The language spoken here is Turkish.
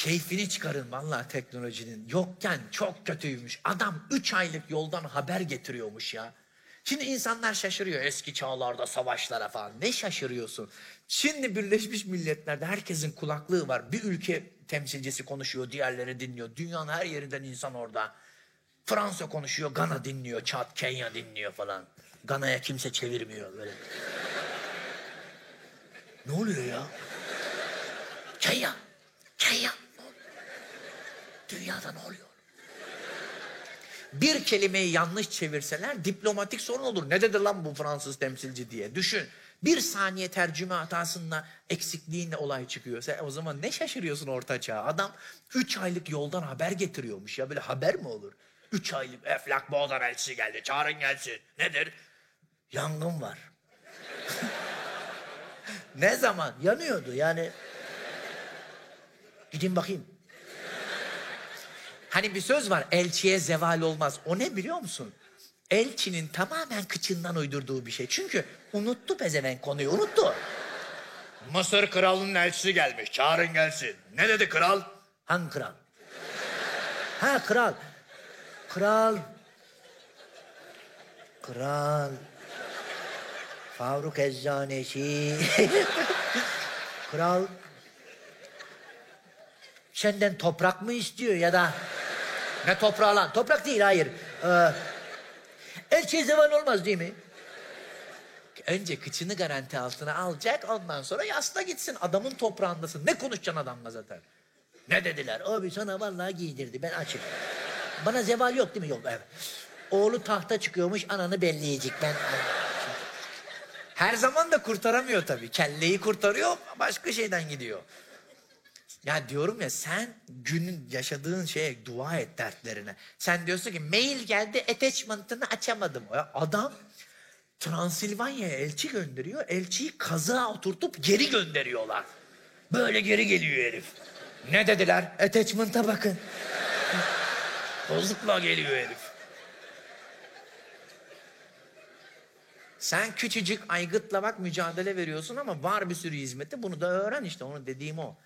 Keyfini çıkarın vallahi teknolojinin. Yokken çok kötüymüş. Adam 3 aylık yoldan haber getiriyormuş ya. Şimdi insanlar şaşırıyor eski çağlarda savaşlara falan. Ne şaşırıyorsun? Şimdi Birleşmiş Milletler'de herkesin kulaklığı var. Bir ülke temsilcisi konuşuyor, diğerleri dinliyor. Dünyanın her yerinden insan orada. Fransa konuşuyor, Gana dinliyor, Çat, Kenya dinliyor falan. Gana'ya kimse çevirmiyor böyle. ne oluyor ya? Kenya? Dünyada ne oluyor? Bir kelimeyi yanlış çevirseler diplomatik sorun olur. Ne dedi lan bu Fransız temsilci diye. Düşün. Bir saniye tercüme hatasında eksikliğinle olay çıkıyor. Sen o zaman ne şaşırıyorsun orta? Adam 3 aylık yoldan haber getiriyormuş ya. Böyle haber mi olur? 3 aylık Eflak Boğazar elçisi geldi. Çağırın gelsin. Nedir? Yangın var. ne zaman? Yanıyordu yani. Gidin bakayım. Hani bir söz var elçiye zeval olmaz. O ne biliyor musun? Elçinin tamamen kıçından uydurduğu bir şey. Çünkü unuttu pezevenk konuyu unuttu. Mısır kralının elçisi gelmiş. Çağırın gelsin. Ne dedi kral? Hangi kral? Ha kral. Kral. Kral. Faruk Eczanesi. kral senden toprak mı istiyor ya da ne toprağı lan? Toprak değil hayır. Ee, elçiye zeval olmaz değil mi? Önce kıçını garanti altına alacak ondan sonra yasla gitsin. Adamın toprağındasın. Ne konuşacaksın adamla zaten? Ne dediler? Abi sana vallahi giydirdi ben açık. Bana zeval yok değil mi? Yok evet. Oğlu tahta çıkıyormuş ananı belleyecek ben. Her zaman da kurtaramıyor tabii. Kelleyi kurtarıyor başka şeyden gidiyor. Ya diyorum ya sen günün yaşadığın şeye dua et dertlerine. Sen diyorsun ki mail geldi attachment'ını açamadım. Ya adam Transilvanya'ya elçi gönderiyor. Elçiyi kazığa oturtup geri gönderiyorlar. Böyle geri geliyor herif. Ne dediler? Attachment'a bakın. Bozukla geliyor herif. Sen küçücük aygıtla bak mücadele veriyorsun ama var bir sürü hizmeti. Bunu da öğren işte. Onu dediğim o.